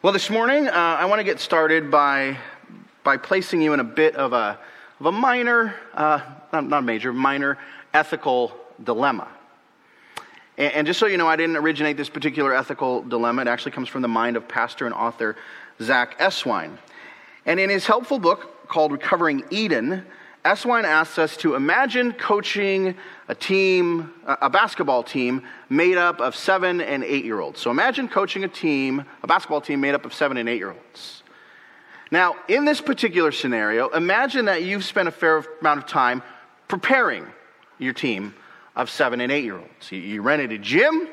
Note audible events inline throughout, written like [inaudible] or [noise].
Well, this morning, uh, I want to get started by, by placing you in a bit of a, of a minor, uh, not, not major, minor ethical dilemma. And, and just so you know, I didn't originate this particular ethical dilemma. It actually comes from the mind of pastor and author Zack Eswine. And in his helpful book called Recovering Eden, Eswine asks us to imagine coaching a team, a basketball team made up of seven and eight year olds. So imagine coaching a team, a basketball team made up of seven and eight year olds. Now, in this particular scenario, imagine that you've spent a fair amount of time preparing your team of seven and eight year olds. You rented a gym,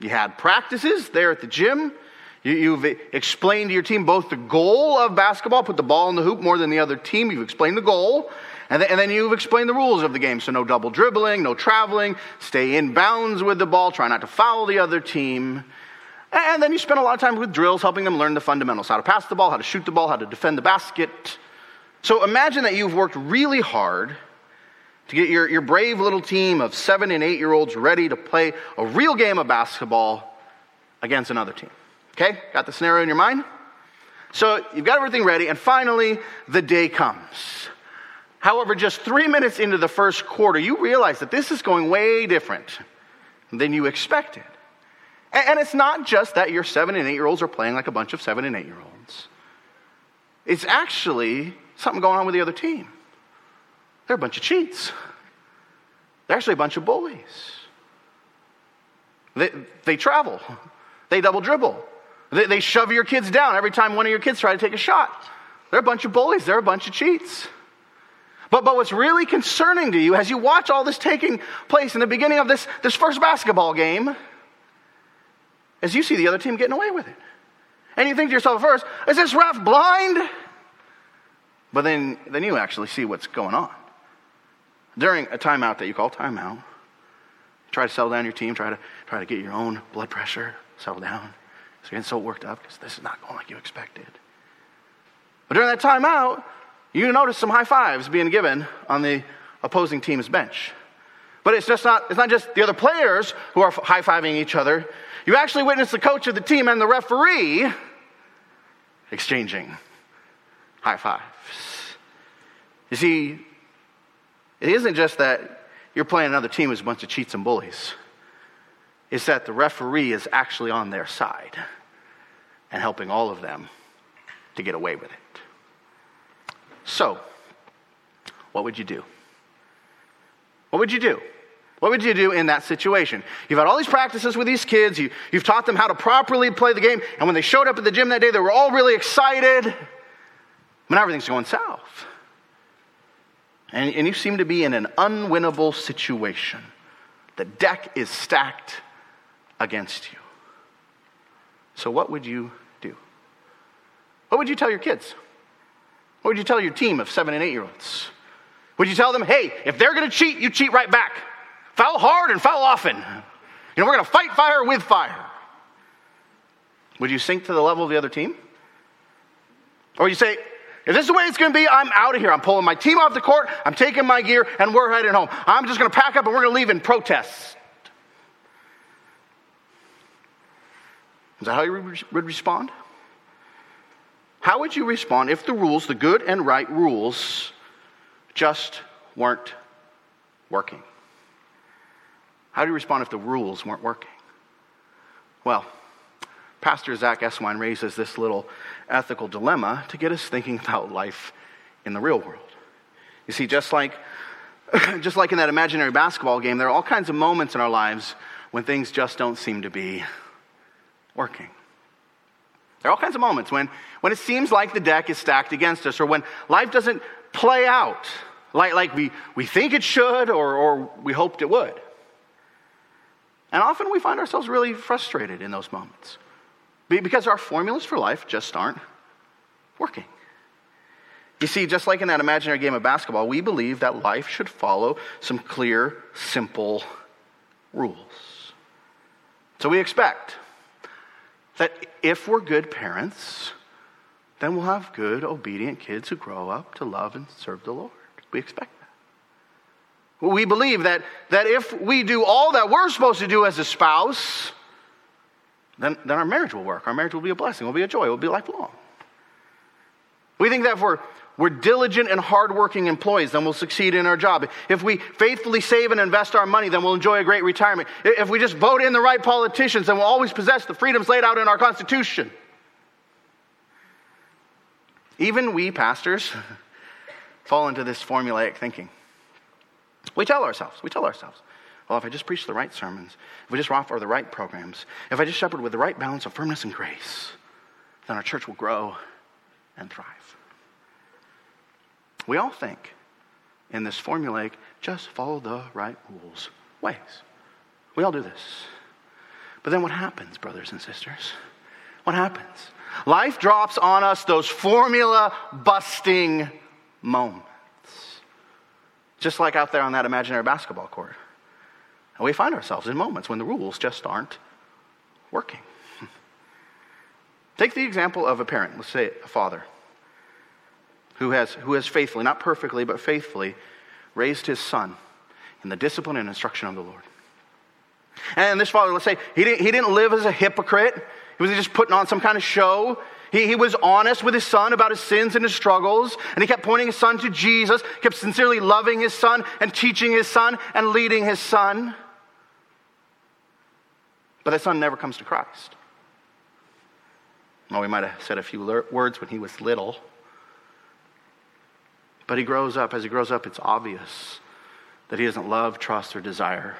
you had practices there at the gym. You've explained to your team both the goal of basketball, put the ball in the hoop more than the other team. You've explained the goal. And then, and then you've explained the rules of the game. So no double dribbling, no traveling, stay in bounds with the ball, try not to foul the other team. And then you spend a lot of time with drills helping them learn the fundamentals how to pass the ball, how to shoot the ball, how to defend the basket. So imagine that you've worked really hard to get your, your brave little team of seven and eight year olds ready to play a real game of basketball against another team. Okay? Got the scenario in your mind? So you've got everything ready, and finally, the day comes. However, just three minutes into the first quarter, you realize that this is going way different than you expected. And it's not just that your seven and eight year olds are playing like a bunch of seven and eight year olds, it's actually something going on with the other team. They're a bunch of cheats, they're actually a bunch of bullies. They, they travel, they double dribble, they, they shove your kids down every time one of your kids try to take a shot. They're a bunch of bullies, they're a bunch of cheats. But, but what's really concerning to you as you watch all this taking place in the beginning of this, this first basketball game is you see the other team getting away with it. And you think to yourself first, is this ref blind? But then, then you actually see what's going on. During a timeout that you call timeout, try to settle down your team, try to, try to get your own blood pressure, settle down. So you're getting so worked up because this is not going like you expected. But during that timeout, you notice some high fives being given on the opposing team's bench. But it's just not, it's not just the other players who are high fiving each other. You actually witness the coach of the team and the referee exchanging high fives. You see, it isn't just that you're playing another team as a bunch of cheats and bullies, it's that the referee is actually on their side and helping all of them to get away with it. So, what would you do? What would you do? What would you do in that situation? You've had all these practices with these kids, you, have taught them how to properly play the game, and when they showed up at the gym that day, they were all really excited, but now everything's going south. And, and you seem to be in an unwinnable situation. The deck is stacked against you. So, what would you do? What would you tell your kids? What would you tell your team of seven and eight year olds? Would you tell them, hey, if they're going to cheat, you cheat right back? Foul hard and foul often. You know, we're going to fight fire with fire. Would you sink to the level of the other team? Or you say, if this is the way it's going to be, I'm out of here. I'm pulling my team off the court, I'm taking my gear, and we're heading home. I'm just going to pack up and we're going to leave in protest. Is that how you would respond? How would you respond if the rules, the good and right rules, just weren't working? How do you respond if the rules weren't working? Well, Pastor Zack Eswine raises this little ethical dilemma to get us thinking about life in the real world. You see, just like, [clears throat] just like in that imaginary basketball game, there are all kinds of moments in our lives when things just don't seem to be working. There are all kinds of moments when, when it seems like the deck is stacked against us or when life doesn't play out like, like we, we think it should or, or we hoped it would. And often we find ourselves really frustrated in those moments because our formulas for life just aren't working. You see, just like in that imaginary game of basketball, we believe that life should follow some clear, simple rules. So we expect that if we're good parents, then we'll have good, obedient kids who grow up to love and serve the Lord. We expect that. We believe that, that if we do all that we're supposed to do as a spouse, then, then our marriage will work. Our marriage will be a blessing, will be a joy, will be lifelong. We think that if we're, we're diligent and hardworking employees, then we'll succeed in our job. If we faithfully save and invest our money, then we'll enjoy a great retirement. If we just vote in the right politicians, then we'll always possess the freedoms laid out in our Constitution. Even we pastors [laughs] fall into this formulaic thinking. We tell ourselves, we tell ourselves, well, if I just preach the right sermons, if we just offer the right programs, if I just shepherd with the right balance of firmness and grace, then our church will grow and thrive. We all think in this formulaic, just follow the right rules ways. We all do this. But then what happens, brothers and sisters? What happens? Life drops on us those formula busting moments. Just like out there on that imaginary basketball court. And we find ourselves in moments when the rules just aren't working. [laughs] Take the example of a parent, let's say a father, who has, who has faithfully, not perfectly, but faithfully, raised his son in the discipline and instruction of the Lord. And this father, let's say, he didn't, he didn't live as a hypocrite. He was just putting on some kind of show. He, he was honest with his son about his sins and his struggles, and he kept pointing his son to Jesus, kept sincerely loving his son and teaching his son and leading his son. But that son never comes to Christ. Well, we might have said a few words when he was little. But he grows up. As he grows up, it's obvious that he doesn't love, trust, or desire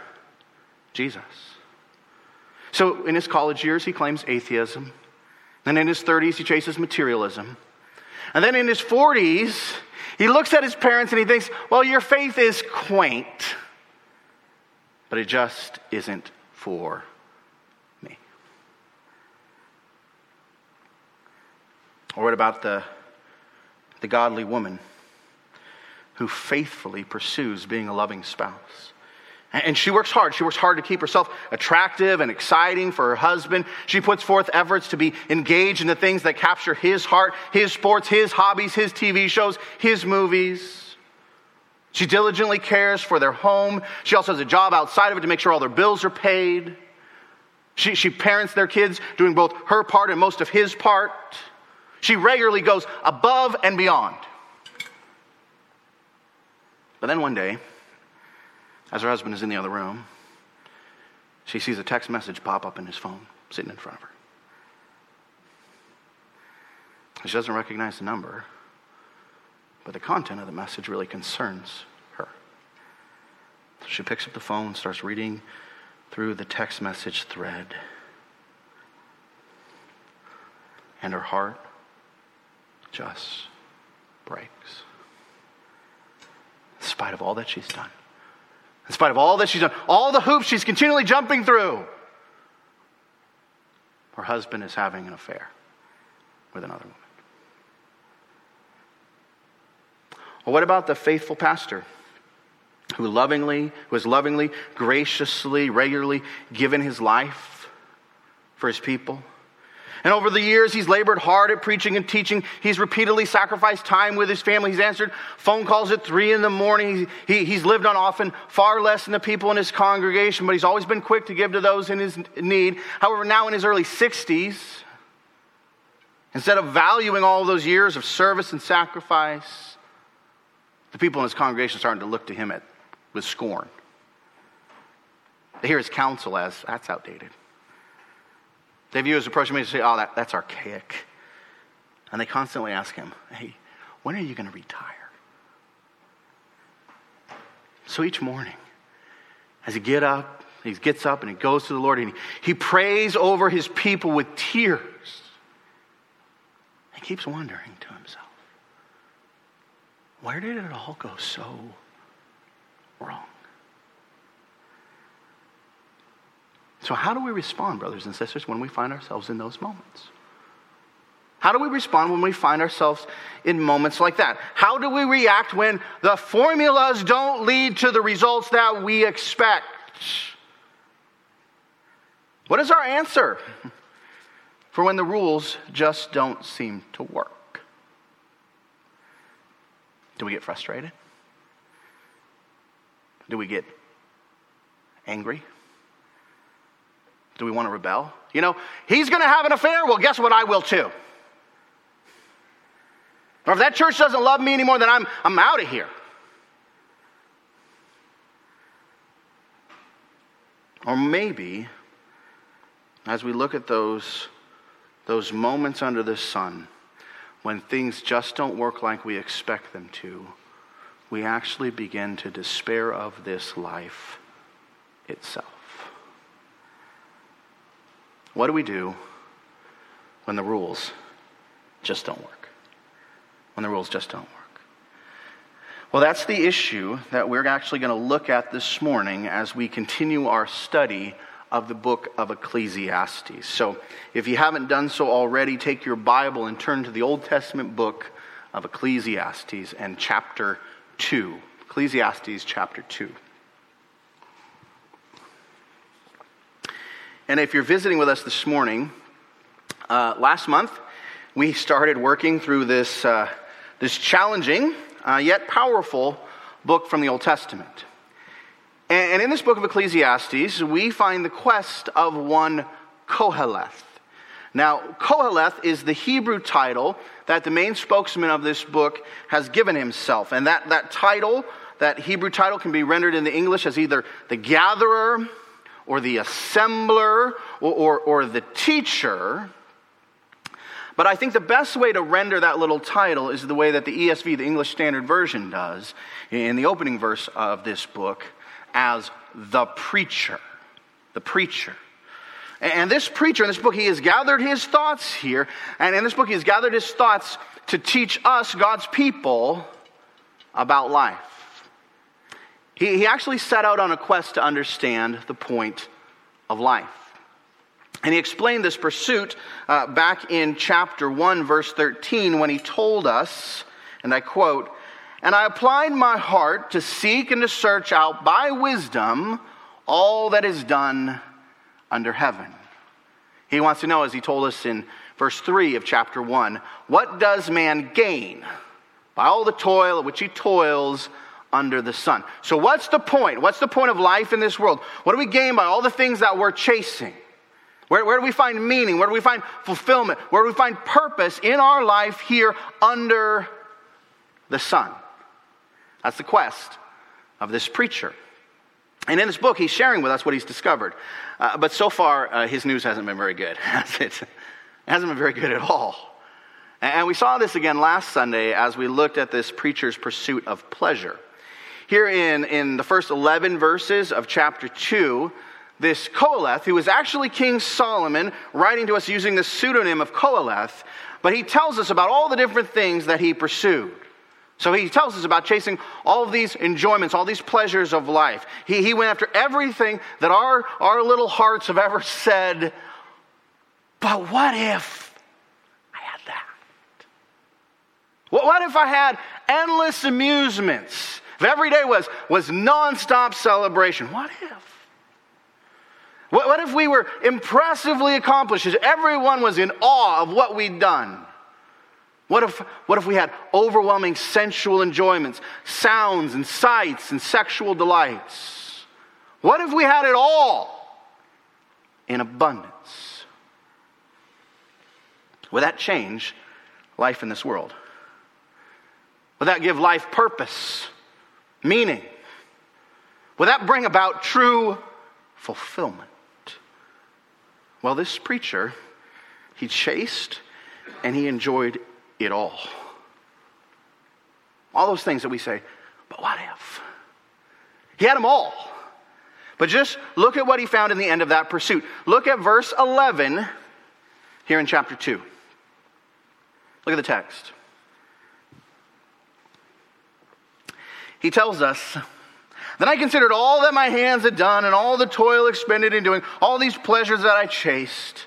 Jesus. So in his college years, he claims atheism. Then in his 30s, he chases materialism. And then in his 40s, he looks at his parents and he thinks, well, your faith is quaint, but it just isn't for me. Or what about the, the godly woman who faithfully pursues being a loving spouse? And she works hard. She works hard to keep herself attractive and exciting for her husband. She puts forth efforts to be engaged in the things that capture his heart, his sports, his hobbies, his TV shows, his movies. She diligently cares for their home. She also has a job outside of it to make sure all their bills are paid. She, she parents their kids, doing both her part and most of his part. She regularly goes above and beyond. But then one day, as her husband is in the other room, she sees a text message pop up in his phone sitting in front of her. She doesn't recognize the number, but the content of the message really concerns her. So she picks up the phone, and starts reading through the text message thread, and her heart just breaks. In spite of all that she's done, in spite of all that she's done, all the hoops she's continually jumping through, her husband is having an affair with another woman. Well, what about the faithful pastor who lovingly, who has lovingly, graciously, regularly given his life for his people? And over the years, he's labored hard at preaching and teaching. He's repeatedly sacrificed time with his family. He's answered phone calls at three in the morning. He, he's lived on often far less than the people in his congregation, but he's always been quick to give to those in his need. However, now in his early 60s, instead of valuing all those years of service and sacrifice, the people in his congregation are starting to look to him at, with scorn. They hear his counsel as that's outdated. They view his approach to me and say, oh, that, that's archaic. And they constantly ask him, hey, when are you going to retire? So each morning, as he get up, he gets up and he goes to the Lord and he, he prays over his people with tears. He keeps wondering to himself, where did it all go so wrong? So, how do we respond, brothers and sisters, when we find ourselves in those moments? How do we respond when we find ourselves in moments like that? How do we react when the formulas don't lead to the results that we expect? What is our answer [laughs] for when the rules just don't seem to work? Do we get frustrated? Do we get angry? Do we want to rebel? You know, he's going to have an affair. Well, guess what? I will too. Or if that church doesn't love me anymore, then I'm, I'm out of here. Or maybe, as we look at those, those moments under the sun when things just don't work like we expect them to, we actually begin to despair of this life itself. What do we do when the rules just don't work? When the rules just don't work? Well, that's the issue that we're actually going to look at this morning as we continue our study of the book of Ecclesiastes. So, if you haven't done so already, take your Bible and turn to the Old Testament book of Ecclesiastes and chapter 2. Ecclesiastes chapter 2. And if you're visiting with us this morning, uh, last month we started working through this, uh, this challenging uh, yet powerful book from the Old Testament. And, in this book of Ecclesiastes, we find the quest of one Koheleth. Now, Koheleth is the Hebrew title that the main spokesman of this book has given himself. And that, that title, that Hebrew title, can be rendered in the English as either the gatherer or the assembler or, or, or the teacher. But I think the best way to render that little title is the way that the ESV, the English Standard Version, does in the opening verse of this book as the preacher. The preacher. And this preacher in this book, he has gathered his thoughts here. And in this book, he has gathered his thoughts to teach us, God's people, about life. He, he actually set out on a quest to understand the point of life. And he explained this pursuit uh, back in chapter 1, verse 13, when he told us, and I quote, And I applied my heart to seek and to search out by wisdom all that is done under heaven. He wants to know, as he told us in verse 3 of chapter 1, what does man gain by all the toil at which he toils under the sun. So, what's the point? What's the point of life in this world? What do we gain by all the things that we're chasing? Where, where do we find meaning? Where do we find fulfillment? Where do we find purpose in our life here under the sun? That's the quest of this preacher. And in this book, he's sharing with us what he's discovered. Uh, but so far, uh, his news hasn't been very good. Has [laughs] it hasn't been very good at all. And we saw this again last Sunday as we looked at this preacher's pursuit of pleasure. Here in, in the first 11 verses of chapter 2, this Koheleth, who was actually King Solomon, writing to us using the pseudonym of Koheleth, but he tells us about all the different things that he pursued. So he tells us about chasing all of these enjoyments, all these pleasures of life. He, he went after everything that our, our little hearts have ever said, but what if I had that? What, what if I had endless amusements? If every day was, was nonstop celebration, what if? What, what if we were impressively accomplished? Everyone was in awe of what we'd done. What if, what if we had overwhelming sensual enjoyments, sounds and sights and sexual delights? What if we had it all in abundance? Would that change life in this world? Would that give life purpose? Meaning? Will that bring about true fulfillment? Well, this preacher, he chased and he enjoyed it all. All those things that we say, but what if? He had them all. But just look at what he found in the end of that pursuit. Look at verse 11 here in chapter 2. Look at the text. He tells us, Then I considered all that my hands had done and all the toil expended in doing all these pleasures that I chased.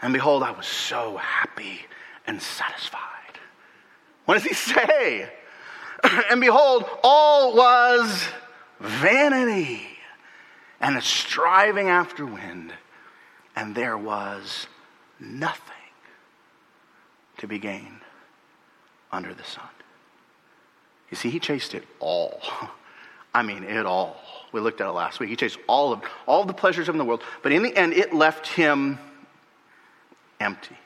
And behold, I was so happy and satisfied. What does he say? [laughs] and behold, all was vanity and a striving after wind, and there was nothing to be gained under the sun. You see, he chased it all. [laughs] I mean, it all. We looked at it last week. He chased all of all of the pleasures of the world, but in the end, it left him empty.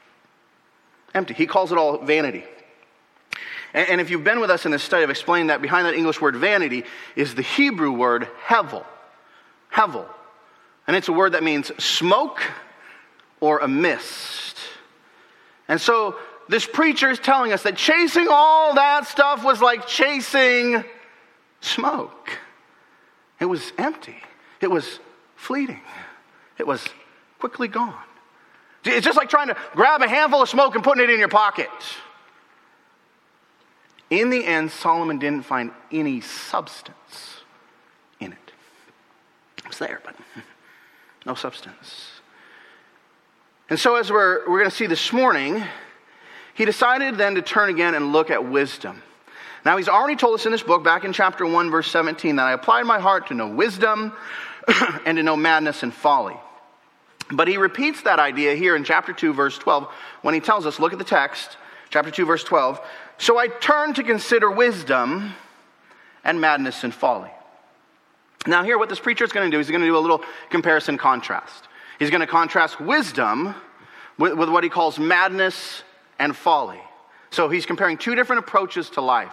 Empty. He calls it all vanity. And, and if you've been with us in this study, I've explained that behind that English word vanity is the Hebrew word hevel. Hevel. And it's a word that means smoke or a mist. And so this preacher is telling us that chasing all that stuff was like chasing smoke. It was empty, it was fleeting, it was quickly gone. It's just like trying to grab a handful of smoke and putting it in your pocket. In the end, Solomon didn't find any substance in it. It was there, but [laughs] no substance. And so, as we're, we're going to see this morning, he decided then to turn again and look at wisdom. Now, he's already told us in this book, back in chapter 1, verse 17, that I applied my heart to know wisdom [clears throat] and to know madness and folly. But he repeats that idea here in chapter 2, verse 12, when he tells us, look at the text, chapter 2, verse 12. So I turned to consider wisdom and madness and folly. Now, here, what this preacher is going to do he's going to do a little comparison contrast. He's going to contrast wisdom with, with what he calls madness and folly. So he's comparing two different approaches to life.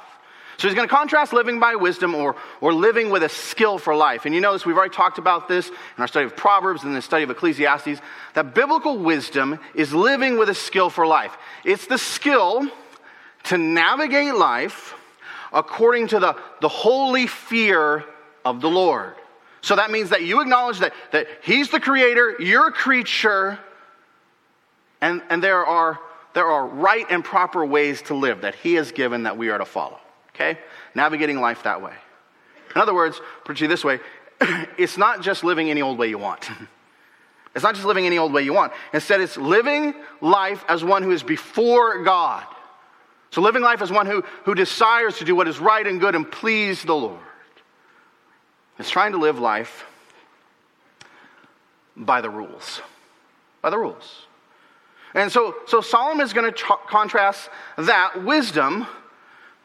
So he's going to contrast living by wisdom or, or living with a skill for life. And you notice we've already talked about this in our study of Proverbs and the study of Ecclesiastes that biblical wisdom is living with a skill for life. It's the skill to navigate life according to the, the holy fear of the Lord. So that means that you acknowledge that, that He's the creator, you're a creature, and, and there, are, there are right and proper ways to live that He has given that we are to follow. Okay? Navigating life that way. In other words, put it this way [clears throat] it's not just living any old way you want. [laughs] It's not just living any old way you want. Instead, it's living life as one who is before God. So, living life as one who, who desires to do what is right and good and please the Lord. It's trying to live life by the rules. By the rules. And so, so Solomon is going to contrast that wisdom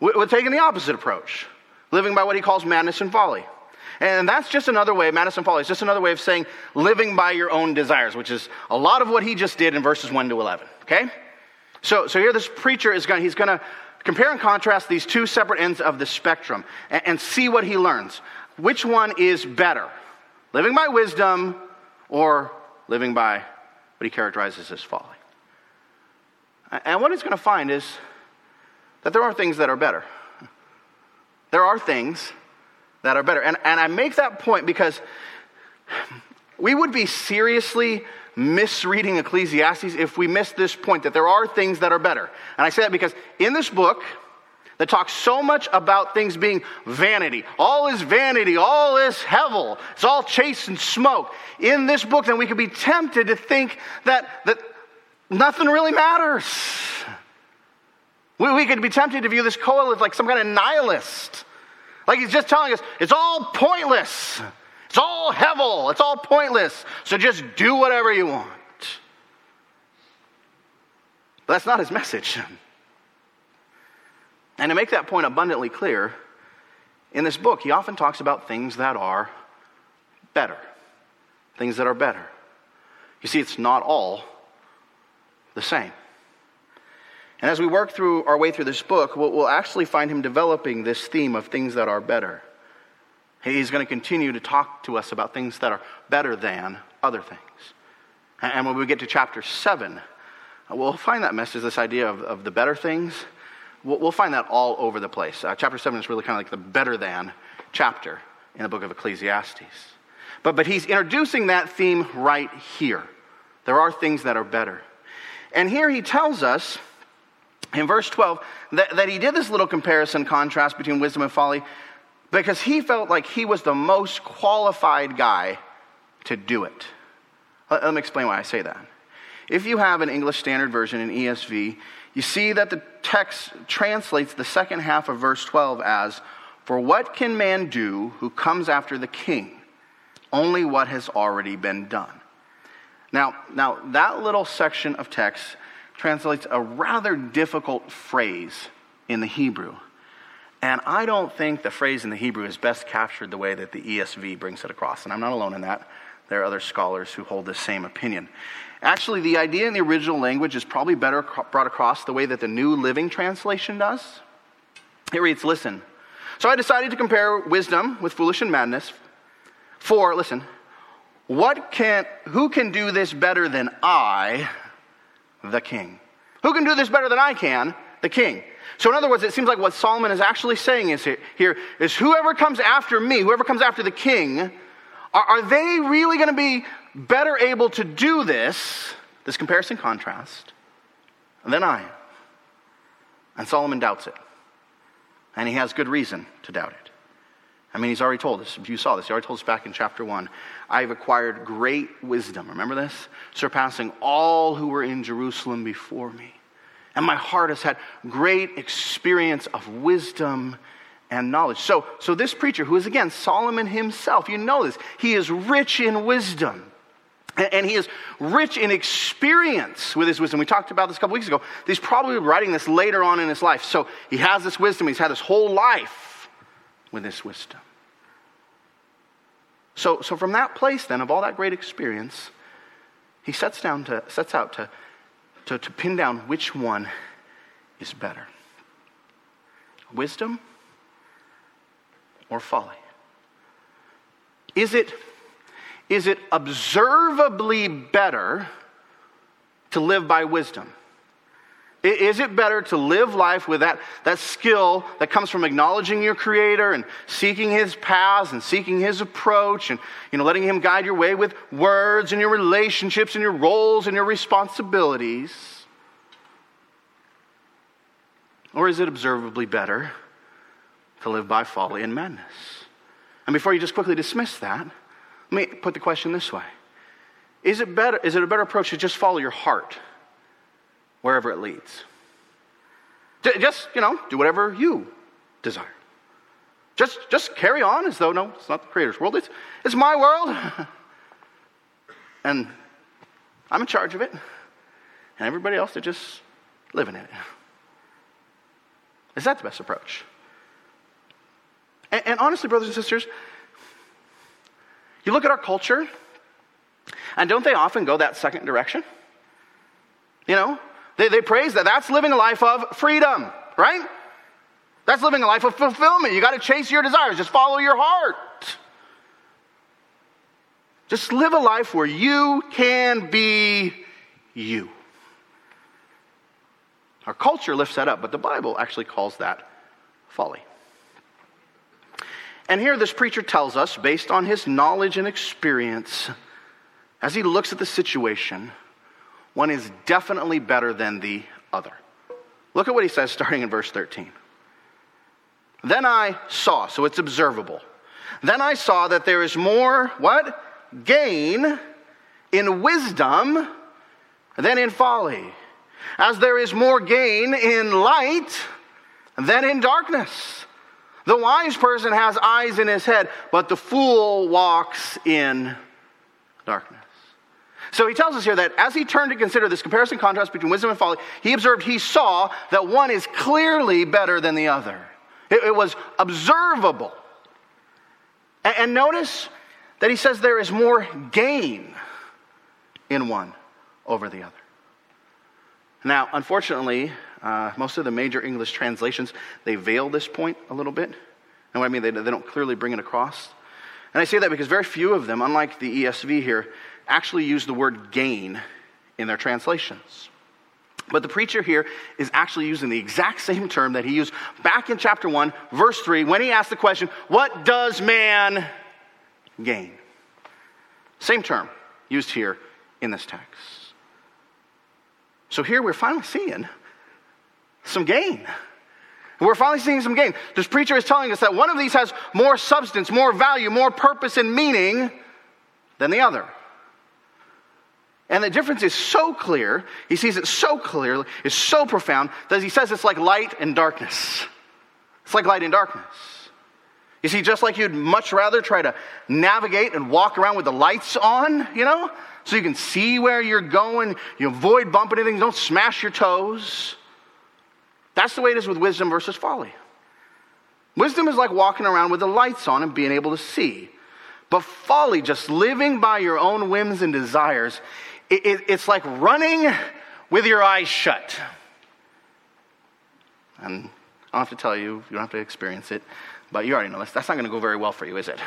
we're taking the opposite approach, living by what he calls madness and folly. And that's just another way, madness and folly is just another way of saying living by your own desires, which is a lot of what he just did in verses 1 to 11. Okay? So, so here this preacher is going, he's going to compare and contrast these two separate ends of the spectrum and, and see what he learns. Which one is better? Living by wisdom or living by what he characterizes as folly? And what he's going to find is that there are things that are better. There are things that are better. And, and I make that point because we would be seriously misreading Ecclesiastes if we missed this point that there are things that are better. And I say that because in this book, that talks so much about things being vanity. All is vanity, all is hevel. It's all chase and smoke. In this book, then we could be tempted to think that, that nothing really matters. We, we could be tempted to view this Koheleth as like some kind of nihilist. Like he's just telling us it's all pointless. It's all hevel. It's all pointless. So just do whatever you want. But that's not his message. And to make that point abundantly clear, in this book, he often talks about things that are better. Things that are better. You see, it's not all the same. And as we work through our way through this book, we'll, actually find him developing this theme of things that are better. He's going to continue to talk to us about things that are better than other things. And when we get to chapter 7, we'll find that message, this idea of, of the better things. We'll, we'll, find that all over the place. Uh, chapter 7 is really kind of like the better than chapter in the book of Ecclesiastes. But, but he's introducing that theme right here. There are things that are better. And here he tells us in verse 12 that, that he did this little comparison contrast between wisdom and folly because he felt like he was the most qualified guy to do it. Let, let me explain why I say that. If you have an English Standard Version, an ESV, you see that the text translates the second half of verse 12 as, For what can man do who comes after the king? Only what has already been done. Now, now that little section of text translates a rather difficult phrase in the Hebrew. And I don't think the phrase in the Hebrew is best captured the way that the ESV brings it across. And I'm not alone in that. There are other scholars who hold the same opinion. Actually, the idea in the original language is probably better brought across the way that the New Living Translation does. It reads Listen. So I decided to compare wisdom with foolish and madness. For, listen, what can, who can do this better than I, the king? Who can do this better than I can, the king? So, in other words, it seems like what Solomon is actually saying is here is whoever comes after me, whoever comes after the king, are, are they really going to be better able to do this, this comparison contrast, than I am? And Solomon doubts it. And he has good reason to doubt it. I mean, he's already told us. You saw this. He already told us back in chapter 1. I've acquired great wisdom. Remember this? Surpassing all who were in Jerusalem before me. And my heart has had great experience of wisdom and knowledge. So, so this preacher, who is again Solomon himself, you know this, he is rich in wisdom. And he is rich in experience with his wisdom. We talked about this a couple weeks ago. He's probably writing this later on in his life. So he has this wisdom. He's had his whole life with this wisdom. So, so from that place, then, of all that great experience, he sets, down to, sets out to, to, to pin down which one is better wisdom or folly? Is it is it observably better to live by wisdom? Is it better to live life with that, that skill that comes from acknowledging your Creator and seeking His paths and seeking His approach and you know, letting Him guide your way with words and your relationships and your roles and your responsibilities? Or is it observably better to live by folly and madness? And before you just quickly dismiss that, let me put the question this way Is it, better, is it a better approach to just follow your heart wherever it leads? Just, you know, do whatever you desire. Just, just carry on as though, no, it's not the Creator's world, it's, it's my world. [laughs] and I'm in charge of it. And everybody else, they're just living in it. Is that the best approach? And, and honestly, brothers and sisters, you look at our culture, and don't they often go that second direction? You know, they, they praise that that's living a life of freedom, right? That's living a life of fulfillment. You got to chase your desires, just follow your heart. Just live a life where you can be you. Our culture lifts that up, but the Bible actually calls that folly. And here, this preacher tells us, based on his knowledge and experience, as he looks at the situation, one is definitely better than the other. Look at what he says starting in verse 13. Then I saw, so it's observable. Then I saw that there is more, what? Gain in wisdom than in folly. As there is more gain in light than in darkness. The wise person has eyes in his head, but the fool walks in darkness. So he tells us here that as he turned to consider this comparison contrast between wisdom and folly, he observed, he saw that one is clearly better than the other. It, it was observable. And, and notice that he says there is more gain in one over the other. Now, unfortunately, uh, most of the major English translations, they veil this point a little bit. And what I mean, they, they don't clearly bring it across. And I say that because very few of them, unlike the ESV here, actually use the word gain in their translations. But the preacher here is actually using the exact same term that he used back in chapter 1, verse 3, when he asked the question, What does man gain? Same term used here in this text. So here we're finally seeing some gain. We're finally seeing some gain. This preacher is telling us that one of these has more substance, more value, more purpose and meaning than the other. And the difference is so clear, he sees it so clearly, it's so profound, that he says it's like light and darkness. It's like light and darkness. You see, just like you'd much rather try to navigate and walk around with the lights on, you know, so you can see where you're going, you avoid bumping anything, don't smash your toes. That's the way it is with wisdom versus folly. Wisdom is like walking around with the lights on and being able to see. But folly, just living by your own whims and desires, it, it, it's like running with your eyes shut. And I don't have to tell you, you don't have to experience it, but you already know this. That's not going to go very well for you, is it?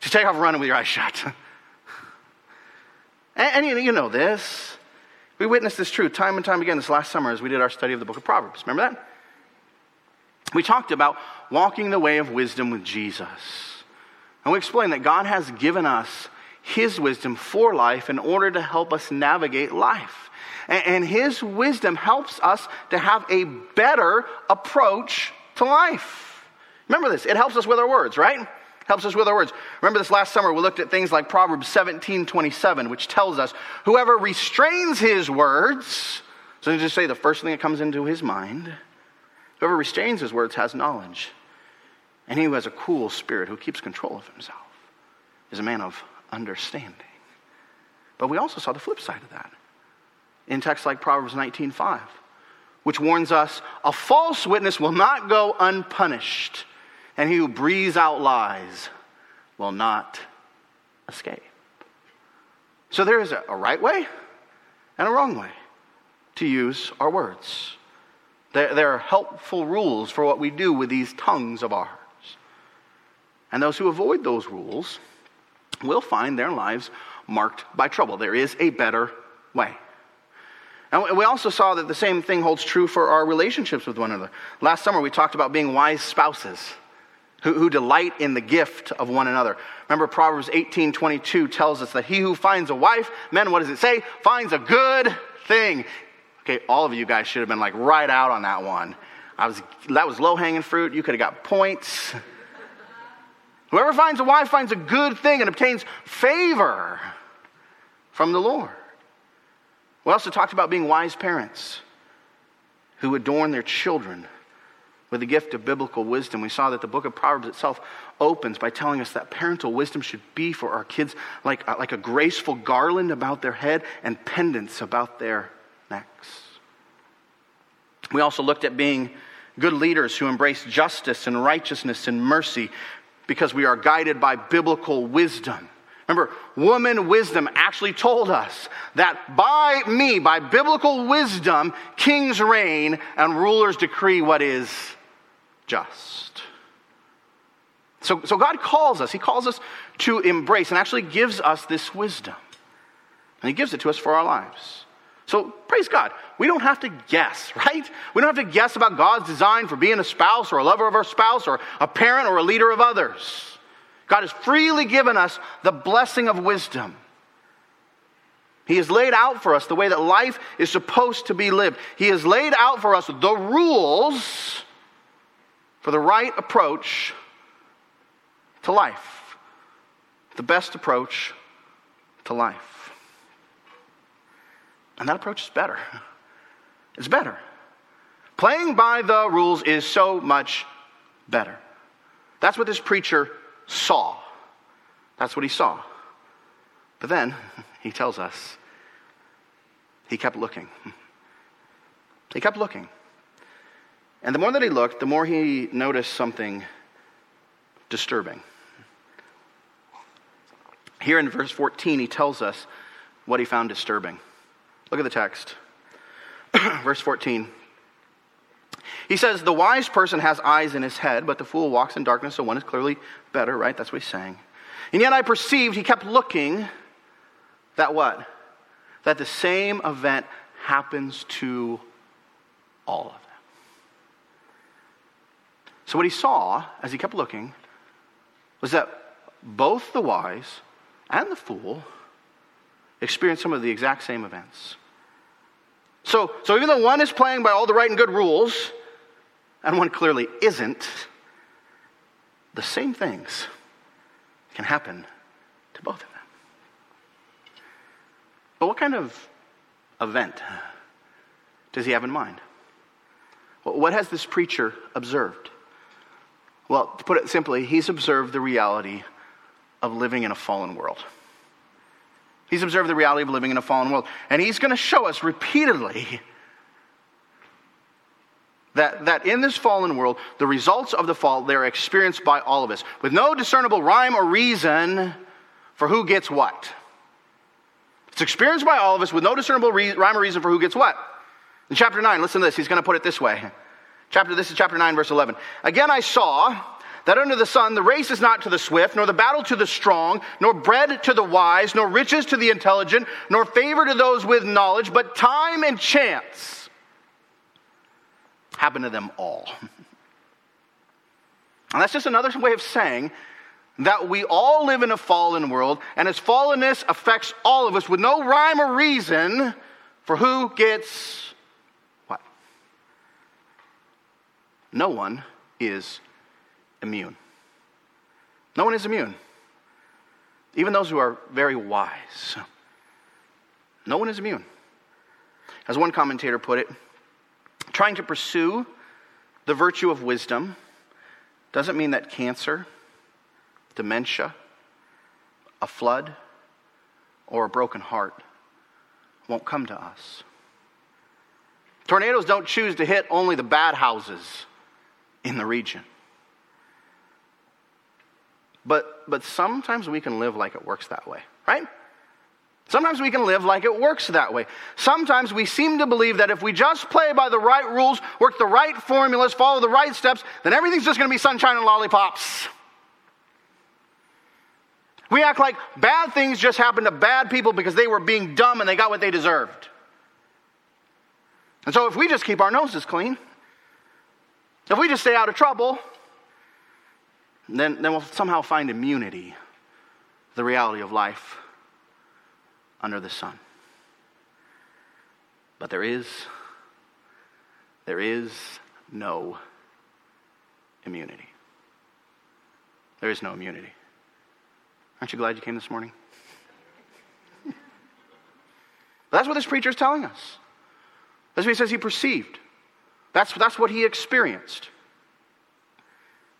Just take off running with your eyes shut. [laughs] and, and you, you know this. We witnessed this truth time and time again this last summer as we did our study of the book of Proverbs. Remember that? We talked about walking the way of wisdom with Jesus. And we explained that God has given us His wisdom for life in order to help us navigate life. And His wisdom helps us to have a better approach to life. Remember this, it helps us with our words, right? Helps us with our words. Remember this last summer, we looked at things like Proverbs 17 27, which tells us whoever restrains his words, so just say the first thing that comes into his mind, whoever restrains his words has knowledge. And he who has a cool spirit, who keeps control of himself, is a man of understanding. But we also saw the flip side of that in texts like Proverbs 19:5, which warns us a false witness will not go unpunished, and he who breathes out lies will not escape. So there is a, right way and a wrong way to use our words. There, there are helpful rules for what we do with these tongues of ours. And those who avoid those rules will find their lives marked by trouble. There is a better way. And we also saw that the same thing holds true for our relationships with one another. Last summer, we talked about being wise spouses who, who delight in the gift of one another. Remember, Proverbs 18 22 tells us that he who finds a wife, men, what does it say? Finds a good thing. Okay, all of you guys should have been like right out on that one. I was, that was low hanging fruit. You could have got points. [laughs] Whoever finds a wife finds a good thing and obtains favor from the Lord. We also talked about being wise parents who adorn their children with the gift of biblical wisdom. We saw that the book of Proverbs itself opens by telling us that parental wisdom should be for our kids like, uh, like a graceful garland about their head and pendants about their necks. We also looked at being good leaders who embrace justice and righteousness and mercy because we are guided by biblical wisdom. Remember, woman wisdom actually told us that by me, by biblical wisdom, kings reign and rulers decree what is just. So, so God calls us, He calls us to embrace and actually gives us this wisdom. And He gives it to us for our lives. So praise God. We don't have to guess, [laughs] right? We don't have to guess about God's design for being a spouse or a lover of our spouse or a parent or a leader of others. God has freely given us the blessing of wisdom. He has laid out for us the way that life is supposed to be lived. He has laid out for us the rules for the right approach to life, the best approach to life. And that approach is better. It's better. Playing by the rules is so much better. That's what this preacher saw. That's what he saw. But then [laughs] he tells us he kept looking. [laughs] He kept looking. And the more that he looked, the more he noticed something disturbing. Here in verse 14, he tells us what he found disturbing. Look at the text. [clears throat] verse 14. He says, The wise person has eyes in his head, but the fool walks in darkness, so one is clearly better, right? That's what he's saying. And yet I perceived, he kept looking, that what? That the same event happens to all of them. So what he saw as he kept looking was that both the wise and the fool experienced some of the exact same events. So, so even though one is playing by all the right and good rules, and one clearly isn't, the same things can happen to both of them. But what kind of event does he have in mind? what has this preacher observed? Well, to put it simply, he's observed the reality of living in a fallen world. He's observed the reality of living in a fallen world. And he's going to show us repeatedly that, that in this fallen world, the results of the fall, they're experienced by all of us, with no discernible rhyme or reason for who gets what. It's experienced by all of us with no discernible re- rhyme or reason for who gets what. In chapter 9, listen to this. He's going to put it this way. Chapter, this is chapter 9, verse 11. Again, I saw that under the sun the race is not to the swift, nor the battle to the strong, nor bread to the wise, nor riches to the intelligent, nor favor to those with knowledge, but time and chance happen to them all. [laughs] And that's just another way of saying that we all live in a fallen world, and as fallenness affects all of us with no rhyme or reason for who gets what. No one is immune. No one is immune. Even those who are very wise. No one is immune. As one commentator put it, trying to pursue the virtue of wisdom doesn't mean that cancer, dementia, a flood, or a broken heart won't come to us. Tornadoes don't choose to hit only the bad houses in the region. But, but sometimes we can live like it works that way, right? Sometimes we can live like it works that way. Sometimes we seem to believe that if we just play by the right rules, work the right formulas, follow the right steps, then everything's just going to be sunshine and lollipops. We act like bad things just happen to bad people because they were being dumb and they got what they deserved. And so if we just keep our noses clean, if we just stay out of trouble, then, then we'll somehow find immunity, the reality of life under the sun. But there is, there is no immunity. There is no immunity. Aren't you glad you came this morning? [laughs] that's what this preacher is telling us. That's what he says he perceived. That's, that's what he experienced.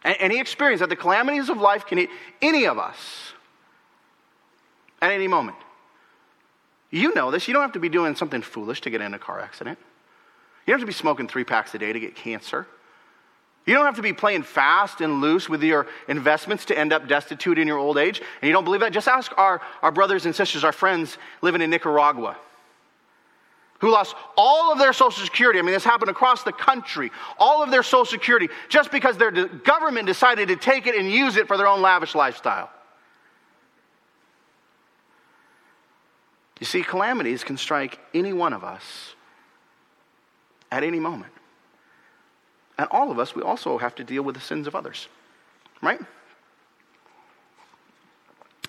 And, experience that the calamities of life can hit any of us at any moment. You know this. You don't have to be doing something foolish to get in a car accident. You don't have to be smoking three packs a day to get cancer. You don't have to be playing fast and loose with your investments to end up destitute in your old age. And you don't believe that? Just ask our, our brothers and sisters, our friends living in Nicaragua, who lost all of their Social Security. I mean, this happened across the country. All of their Social Security just because their government decided to take it and use it for their own lavish lifestyle. You see, calamities can strike any one of us at any moment. And all of us, we also have to deal with the sins of others, right?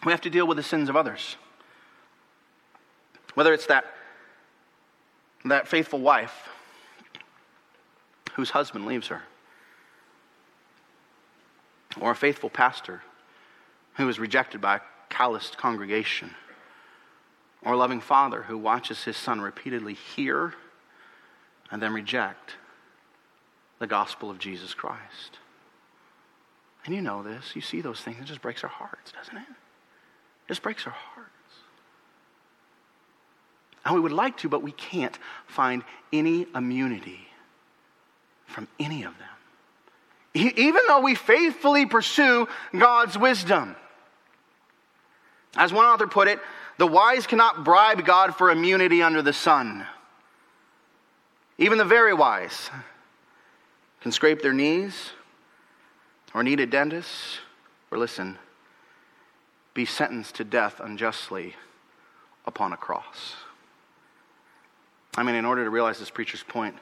We have to deal with the sins of others. Whether it's that, that faithful wife whose husband leaves her, or a faithful pastor who is rejected by a calloused congregation, or a loving father who watches his son repeatedly hear and then reject the gospel of Jesus Christ. And you know this. You see those things. It just breaks our hearts, doesn't it? It just breaks our hearts. And we would like to, but we can't find any immunity from any of them. Even though we faithfully pursue God's wisdom. As one author put it, the wise cannot bribe God for immunity under the sun. Even the very wise can scrape their knees or need a dentist or listen, be sentenced to death unjustly upon a cross. I mean, in order to realize this preacher's point,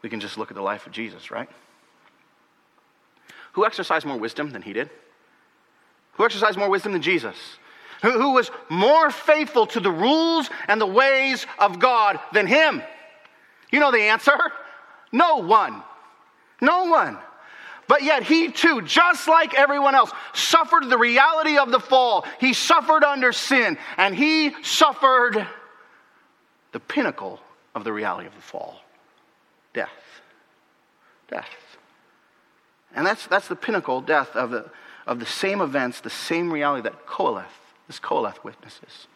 we can just look at the life of Jesus, right? Who exercised more wisdom than he did? Who exercised more wisdom than Jesus? Who, who was more faithful to the rules and the ways of God than him? You know the answer? No one. No one. But yet he too, just like everyone else, suffered the reality of the fall. He suffered under sin, and he suffered the pinnacle of the reality of the fall death. Death. And that's, that's the pinnacle death of the, of the same events, the same reality that Qoheleth, this Qoheleth witnesses.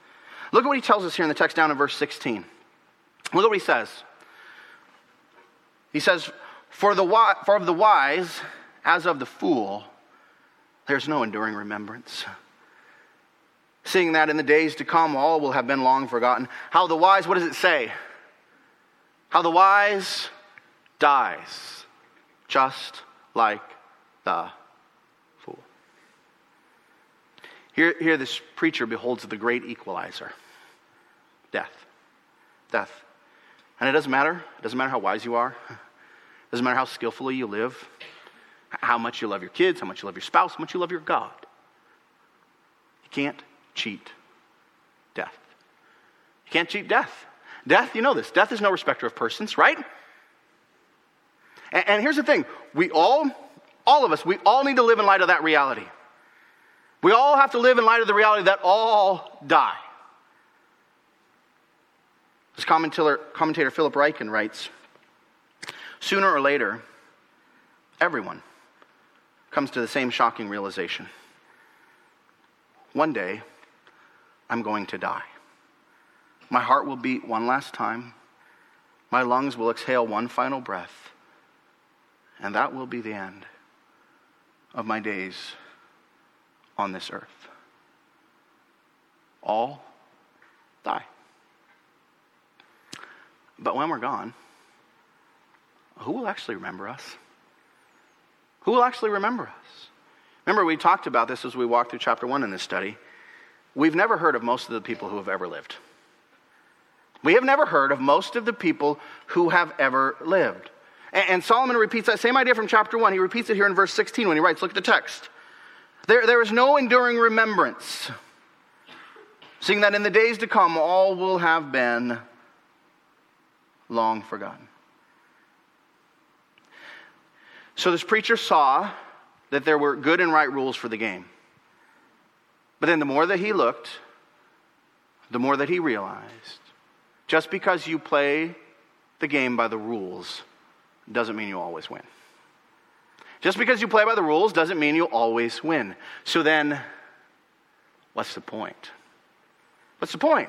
Look at what he tells us here in the text down in verse 16. Look at what he says. He says, For, the, for of the wise, as of the fool, there's no enduring remembrance. Seeing that in the days to come all will have been long forgotten. How the wise, what does it say? How the wise dies, just like the fool. Here, here this preacher beholds the great equalizer death. Death. And it doesn't matter. It doesn't matter how wise you are. It doesn't matter how skillfully you live, how much you love your kids, how much you love your spouse, how much you love your God. You can't cheat death. You can't cheat death. Death, you know this. Death is no respecter of persons, right? And, and here's the thing we all, all of us, we all need to live in light of that reality. We all have to live in light of the reality that all die. As commentator, commentator Philip Ryken writes, sooner or later, everyone comes to the same shocking realization. One day, I'm going to die. My heart will beat one last time. My lungs will exhale one final breath. And that will be the end of my days on this earth. All die. But when we're gone, who will actually remember us? Who will actually remember us? Remember, we talked about this as we walked through chapter one in this study. We've never heard of most of the people who have ever lived. We have never heard of most of the people who have ever lived. And, Solomon repeats that same idea from chapter 1. He repeats it here in verse 16 when he writes, Look at the text. There, there is no enduring remembrance, seeing that in the days to come all will have been long forgotten. So this preacher saw that there were good and right rules for the game. But then the more that he looked, the more that he realized just because you play the game by the rules doesn't mean you always win. Just because you play by the rules doesn't mean you'll always win. So then, what's the point? What's the point?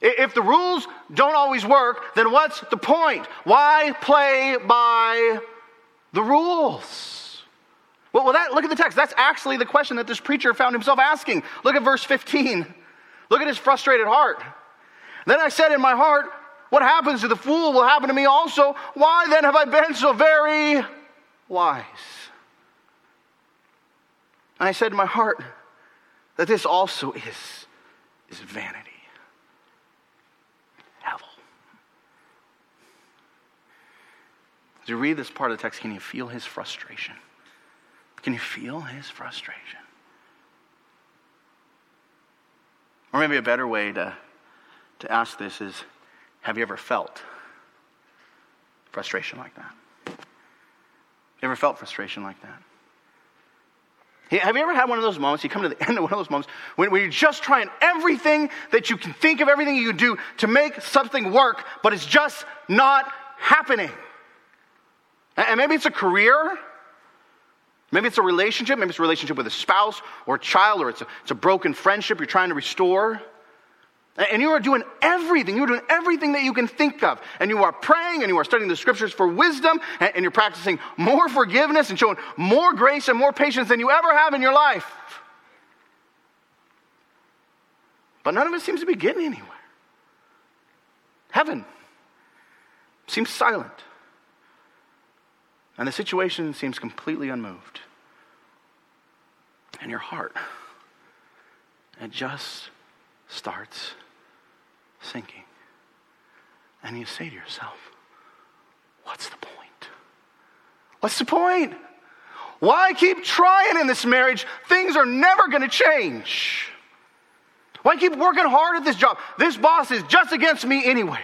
If the rules don't always work, then what's the point? Why play by the rules? Well, well that, look at the text. That's actually the question that this preacher found himself asking. Look at verse 15. Look at his frustrated heart. Then I said in my heart, What happens to the fool will happen to me also. Why then have I been so very wise? And I said in my heart that this also is, is vanity. As you read this part of the text, can you feel his frustration? Can you feel his frustration? Or maybe a better way to, to ask this is Have you ever felt frustration like that? You ever felt frustration like that? Have you ever had one of those moments? You come to the [laughs] end of one of those moments when, when, you're just trying everything that you can think of, everything you can do to make something work, but it's just not happening. And maybe it's a career. Maybe it's a relationship. Maybe it's a relationship with a spouse or a child, or it's a, it's a broken friendship you're trying to restore. And you are doing everything. You're doing everything that you can think of. And you are praying and you are studying the scriptures for wisdom and, and you're practicing more forgiveness and showing more grace and more patience than you ever have in your life. But none of it seems to be getting anywhere. Heaven seems silent. And the situation seems completely unmoved. And your heart, it just starts sinking. And you say to yourself, What's the point? What's the point? Why keep trying in this marriage? Things are never going to change. Why keep working hard at this job? This boss is just against me, anyways.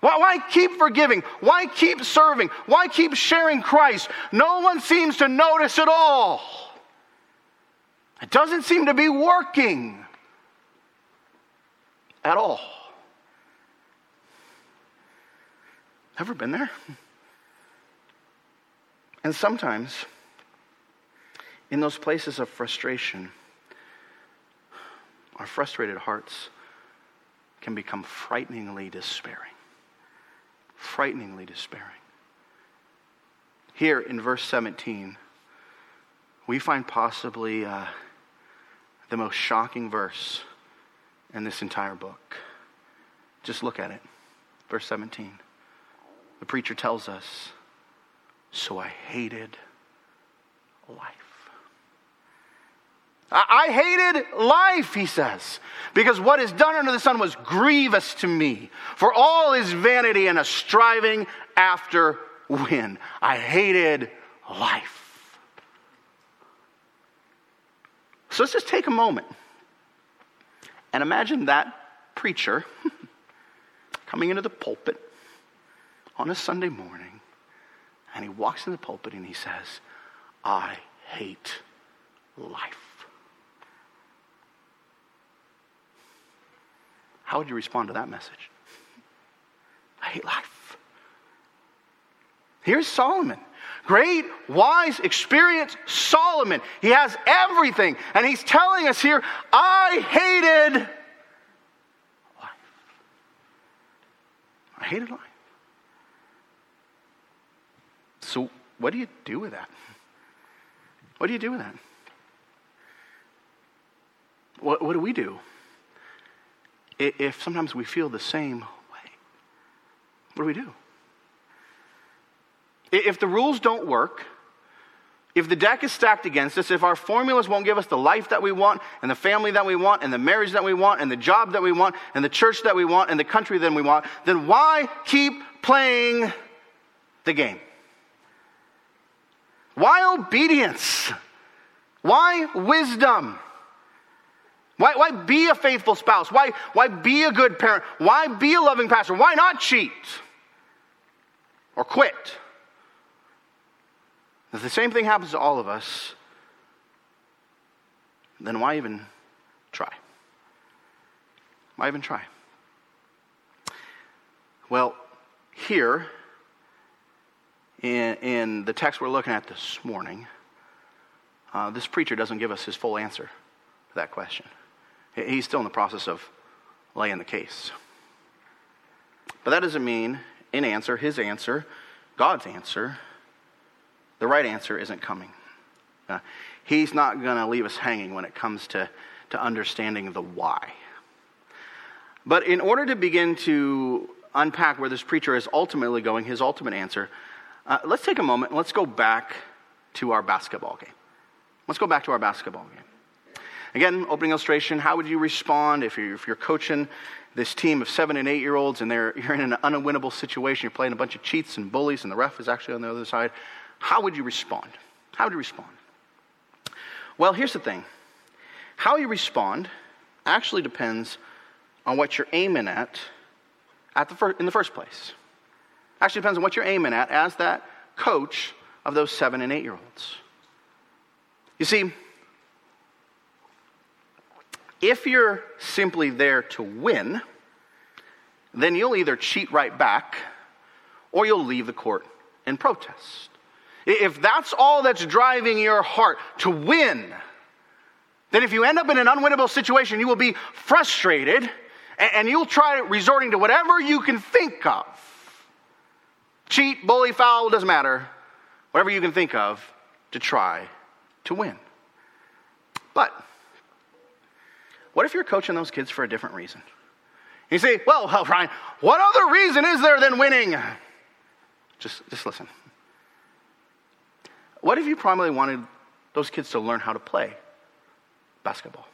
Why, why, keep forgiving? Why keep serving? Why keep sharing Christ? No one seems to notice at all. It doesn't seem to be working at all. Ever been there? And sometimes, in those places of frustration, our frustrated hearts can become frighteningly despairing frighteningly despairing. Here in verse 17, we find possibly uh, the most shocking verse in this entire book. Just look at it. Verse 17. The preacher tells us, So I hated life. I hated life, he says, because what is done under the sun was grievous to me. For all is vanity and a striving after wind. I hated life. So let's just take a moment and imagine that preacher [laughs] coming into the pulpit on a Sunday morning, and he walks in the pulpit and he says, I hate life. How would you respond to that message? [laughs] I hate life. Here's Solomon. Great, wise, experienced Solomon. He has everything. And he's telling us here, I hated life. I hated life. So, what do you do with that? What do you do with that? What, what do we do? if sometimes we feel the same way? What do we do? If the rules don't work, if the deck is stacked against us, if our formulas won't give us the life that we want, and the family that we want, and the marriage that we want, and the job that we want, and the church that we want, and the country that we want, then why keep playing the game? Why obedience? Why wisdom? Why, why be a faithful spouse? Why, why be a good parent? Why be a loving pastor? Why not cheat or quit? If the same thing happens to all of us, then why even try? Why even try? Well, here in, in the text we're looking at this morning, uh, this preacher doesn't give us his full answer to that question. He's still in the process of laying the case. But that doesn't mean, in answer, his answer, God's answer, the right answer isn't coming. Uh, he's not going to leave us hanging when it comes to, to understanding the why. But in order to begin to unpack where this preacher is ultimately going, his ultimate answer, uh, let's take a moment and let's go back to our basketball game. Let's go back to our basketball game. Again, opening illustration, how would you respond if you're, if you're coaching this team of seven and eight year olds and they're, [laughs] you're in an unwinnable situation, you're playing a bunch of cheats and bullies, and the ref is actually on the other side? How would you respond? How would you respond? Well, here's the thing how you respond actually depends on what you're aiming at, at the fir- in the first place. Actually depends on what you're aiming at as that coach of those seven and eight year olds. You see, if you're simply there to win, then you'll either cheat right back or you'll leave the court and protest. If that's all that's driving your heart to win, then if you end up in an unwinnable situation, you will be frustrated and you'll try resorting to whatever you can think of. Cheat, bully, foul, doesn't matter. Whatever you can think of to try to win. But what if you're coaching those kids for a different reason? You say, well, Ryan, what other reason is there than winning? Just, just listen. What if you primarily wanted those kids to learn how to play basketball?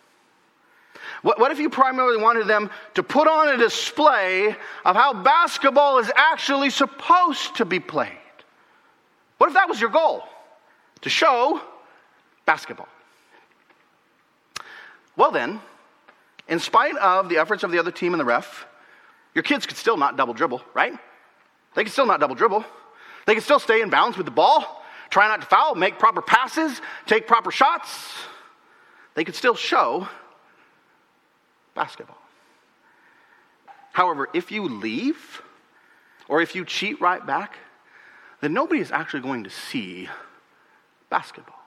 What, what if you primarily wanted them to put on a display of how basketball is actually supposed to be played? What if that was your goal? To show basketball. Well, then, in spite of the efforts of the other team and the ref, your kids could still not double dribble, right? They could still not double dribble. They could still stay in bounds with the ball, try not to foul, make proper passes, take proper shots. They could still show basketball. However, if you leave or if you cheat right back, then nobody is actually going to see basketball.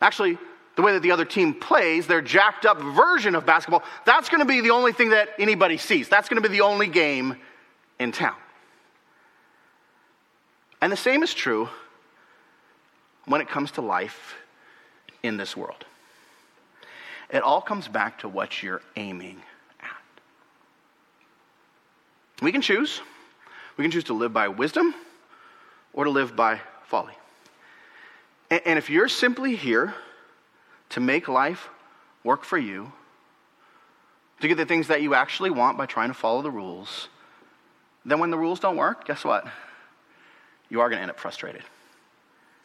Actually, the way that the other team plays, their jacked up version of basketball, that's going to be the only thing that anybody sees. That's going to be the only game in town. And the same is true when it comes to life in this world. It all comes back to what you're aiming at. We can choose. We can choose to live by wisdom or to live by folly. And if you're simply here to make life work for you, to get the things that you actually want by trying to follow the rules, then when the rules don't work, guess what? You are going to end up frustrated.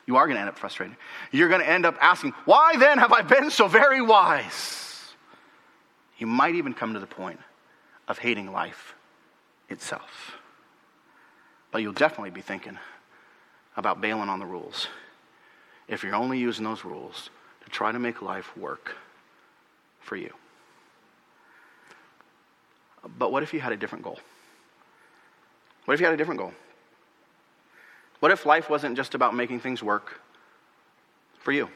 You are going to end up frustrated. You're going to end up asking, Why then have I been so very wise? You might even come to the point of hating life itself. But you'll definitely be thinking about bailing on the rules if you're only using those rules to try to make life work for you. But what if you had a different goal? What if you had a different goal? What if life wasn't just about making things work for you?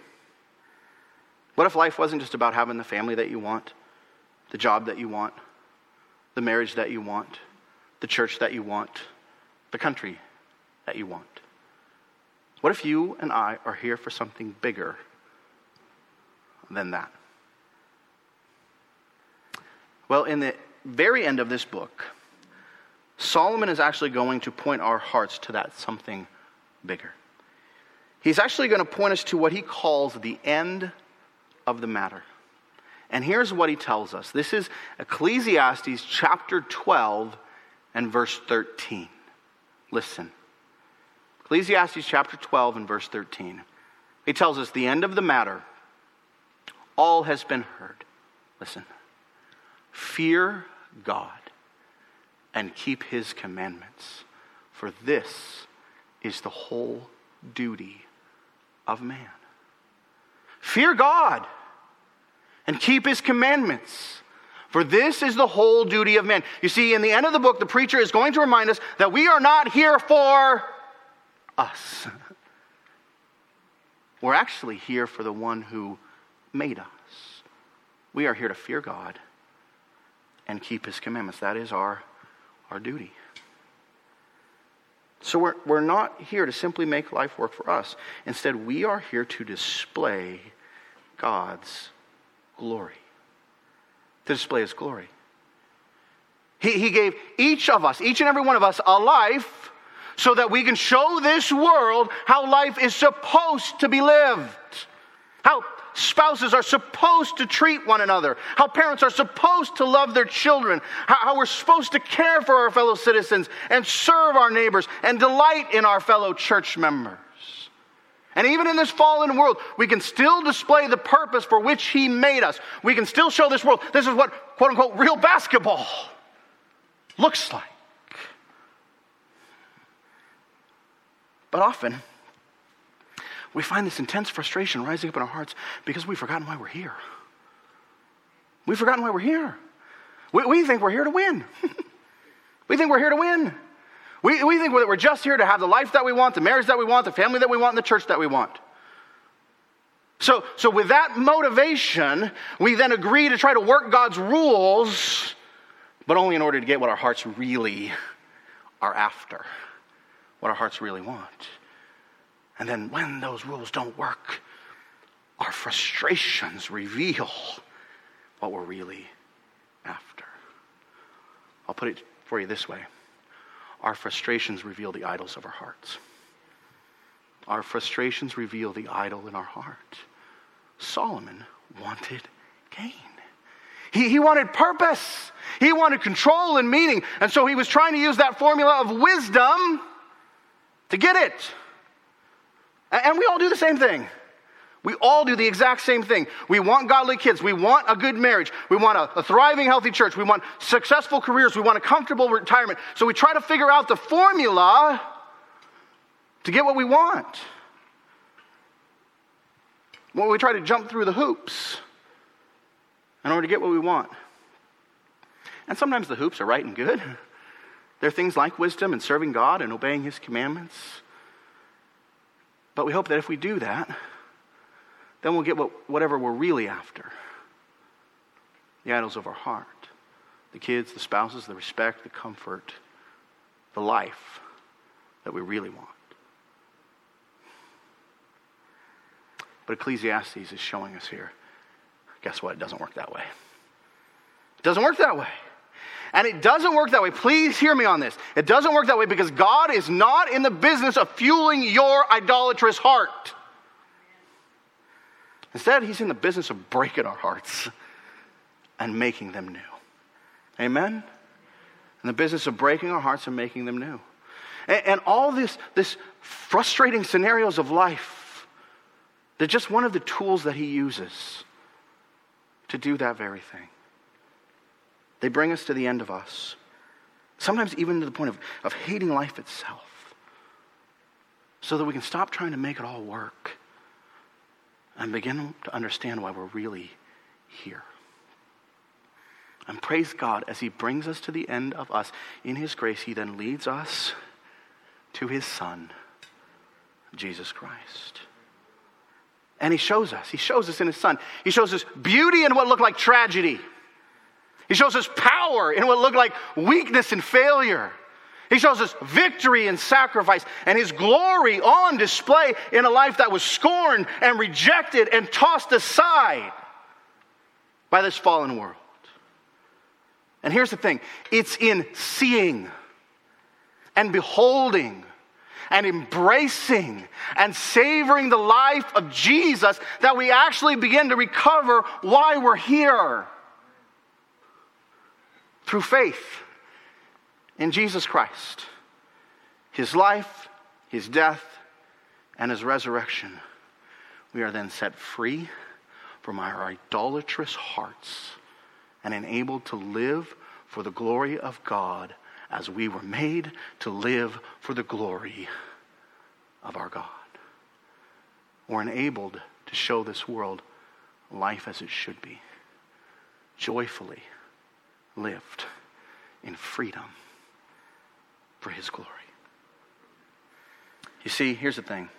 What if life wasn't just about having the family that you want, the job that you want, the marriage that you want, the church that you want, the country that you want? What if you and I are here for something bigger than that? Well, in the very end of this book, Solomon is actually going to point our hearts to that something bigger. He's actually going to point us to what he calls the end of the matter. And here's what he tells us this is Ecclesiastes chapter 12 and verse 13. Listen. Ecclesiastes chapter 12 and verse 13. He tells us the end of the matter. All has been heard. Listen. Fear God and keep his commandments, for this is the whole duty of man. Fear God and keep his commandments. For this is the whole duty of man. You see, in the end of the book, the preacher is going to remind us that we are not here for us. [laughs] We're actually here for the one who made us. We are here to fear God and keep his commandments. That is our, our duty. So we're, we're not here to simply make life work for us. Instead, we are here to display God's glory. To display his glory. He, he gave each of us, each and every one of us, a life so that we can show this world how life is supposed to be lived. How spouses are supposed to treat one another, how parents are supposed to love their children, how, we're supposed to care for our fellow citizens and serve our neighbors and delight in our fellow church members. And even in this fallen world, we can still display the purpose for which He made us. We can still show this world this is what, quote unquote, real basketball looks like. But often, we find this intense frustration rising up in our hearts because we've forgotten why we're here. We've forgotten why we're here. We, we think we're here to win. [laughs] we think we're here to win. We, we think that we're just here to have the life that we want, the marriage that we want, the family that we want, and the church that we want. So, so with that motivation, we then agree to try to work God's rules, but only in order to get what our hearts really are after, what our hearts really want. And then when those rules don't work, our frustrations reveal what we're really after. I'll put it for you this way our frustrations reveal the idols of our hearts. Our frustrations reveal the idol in our heart. Solomon wanted gain. He, he wanted purpose. He wanted control and meaning. And so he was trying to use that formula of wisdom to get it. And we all do the same thing. We all do the exact same thing. We want godly kids. We want a good marriage. We want a, a, thriving, healthy church. We want successful careers. We want a comfortable retirement. So we try to figure out the formula to get what we want. When we try to jump through the hoops in order to get what we want. And sometimes the hoops are right and good. [laughs] They're things like wisdom and serving God and obeying His commandments. But we hope that if we do that, then we'll get what, whatever we're really after the idols of our heart, the kids, the spouses, the respect, the comfort, the life that we really want. But Ecclesiastes is showing us here guess what? It doesn't work that way. It doesn't work that way. And it doesn't work that way. Please hear me on this. It doesn't work that way because God is not in the business of fueling your idolatrous heart. Instead, He's in the business of breaking our hearts and making them new. Amen? In the business of breaking our hearts and making them new. And, and all this, this frustrating scenarios of life, they're just one of the tools that He uses to do that very thing. They bring us to the end of us, sometimes even to the point of, of hating life itself, so that we can stop trying to make it all work and begin to understand why we're really here. And praise God as He brings us to the end of us. In His grace, He then leads us to His Son, Jesus Christ. And he shows us. He shows us in his son. He shows us beauty in what looked like tragedy. He shows us power in what looked like weakness and failure. He shows us victory and sacrifice and his glory on display in a life that was scorned and rejected and tossed aside by this fallen world. And here's the thing it's in seeing and beholding and embracing and savoring the life of Jesus that we actually begin to recover why we're here. Through faith in Jesus Christ, his life, his death, and his resurrection, we are then set free from our idolatrous hearts and enabled to live for the glory of God as we were made to live for the glory of our God. We're enabled to show this world life as it should be, joyfully lived in freedom for His glory. You see, here's the thing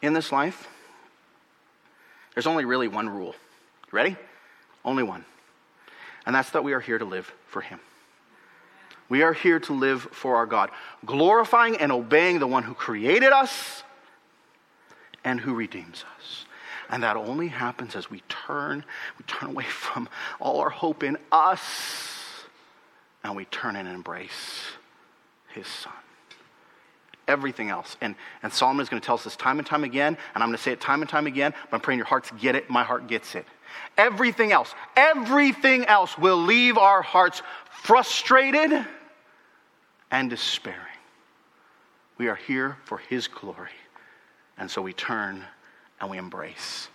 in this life, there's only really one rule. Ready? Only one. And that's that we are here to live for Him. We are here to live for our God, glorifying and obeying the one who created us and who redeems us. And that only happens as we turn, we turn away [laughs] from all our hope in us, and we turn and embrace his son. Everything else. And, and Solomon is going to tell us this time and time again, and I'm going to say it time and time again, but I'm praying your hearts get it. My heart gets it. Everything else, everything else will leave our hearts frustrated and despairing. We are here for His glory. And so we turn and we embrace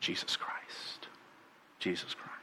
Jesus Christ. Jesus Christ.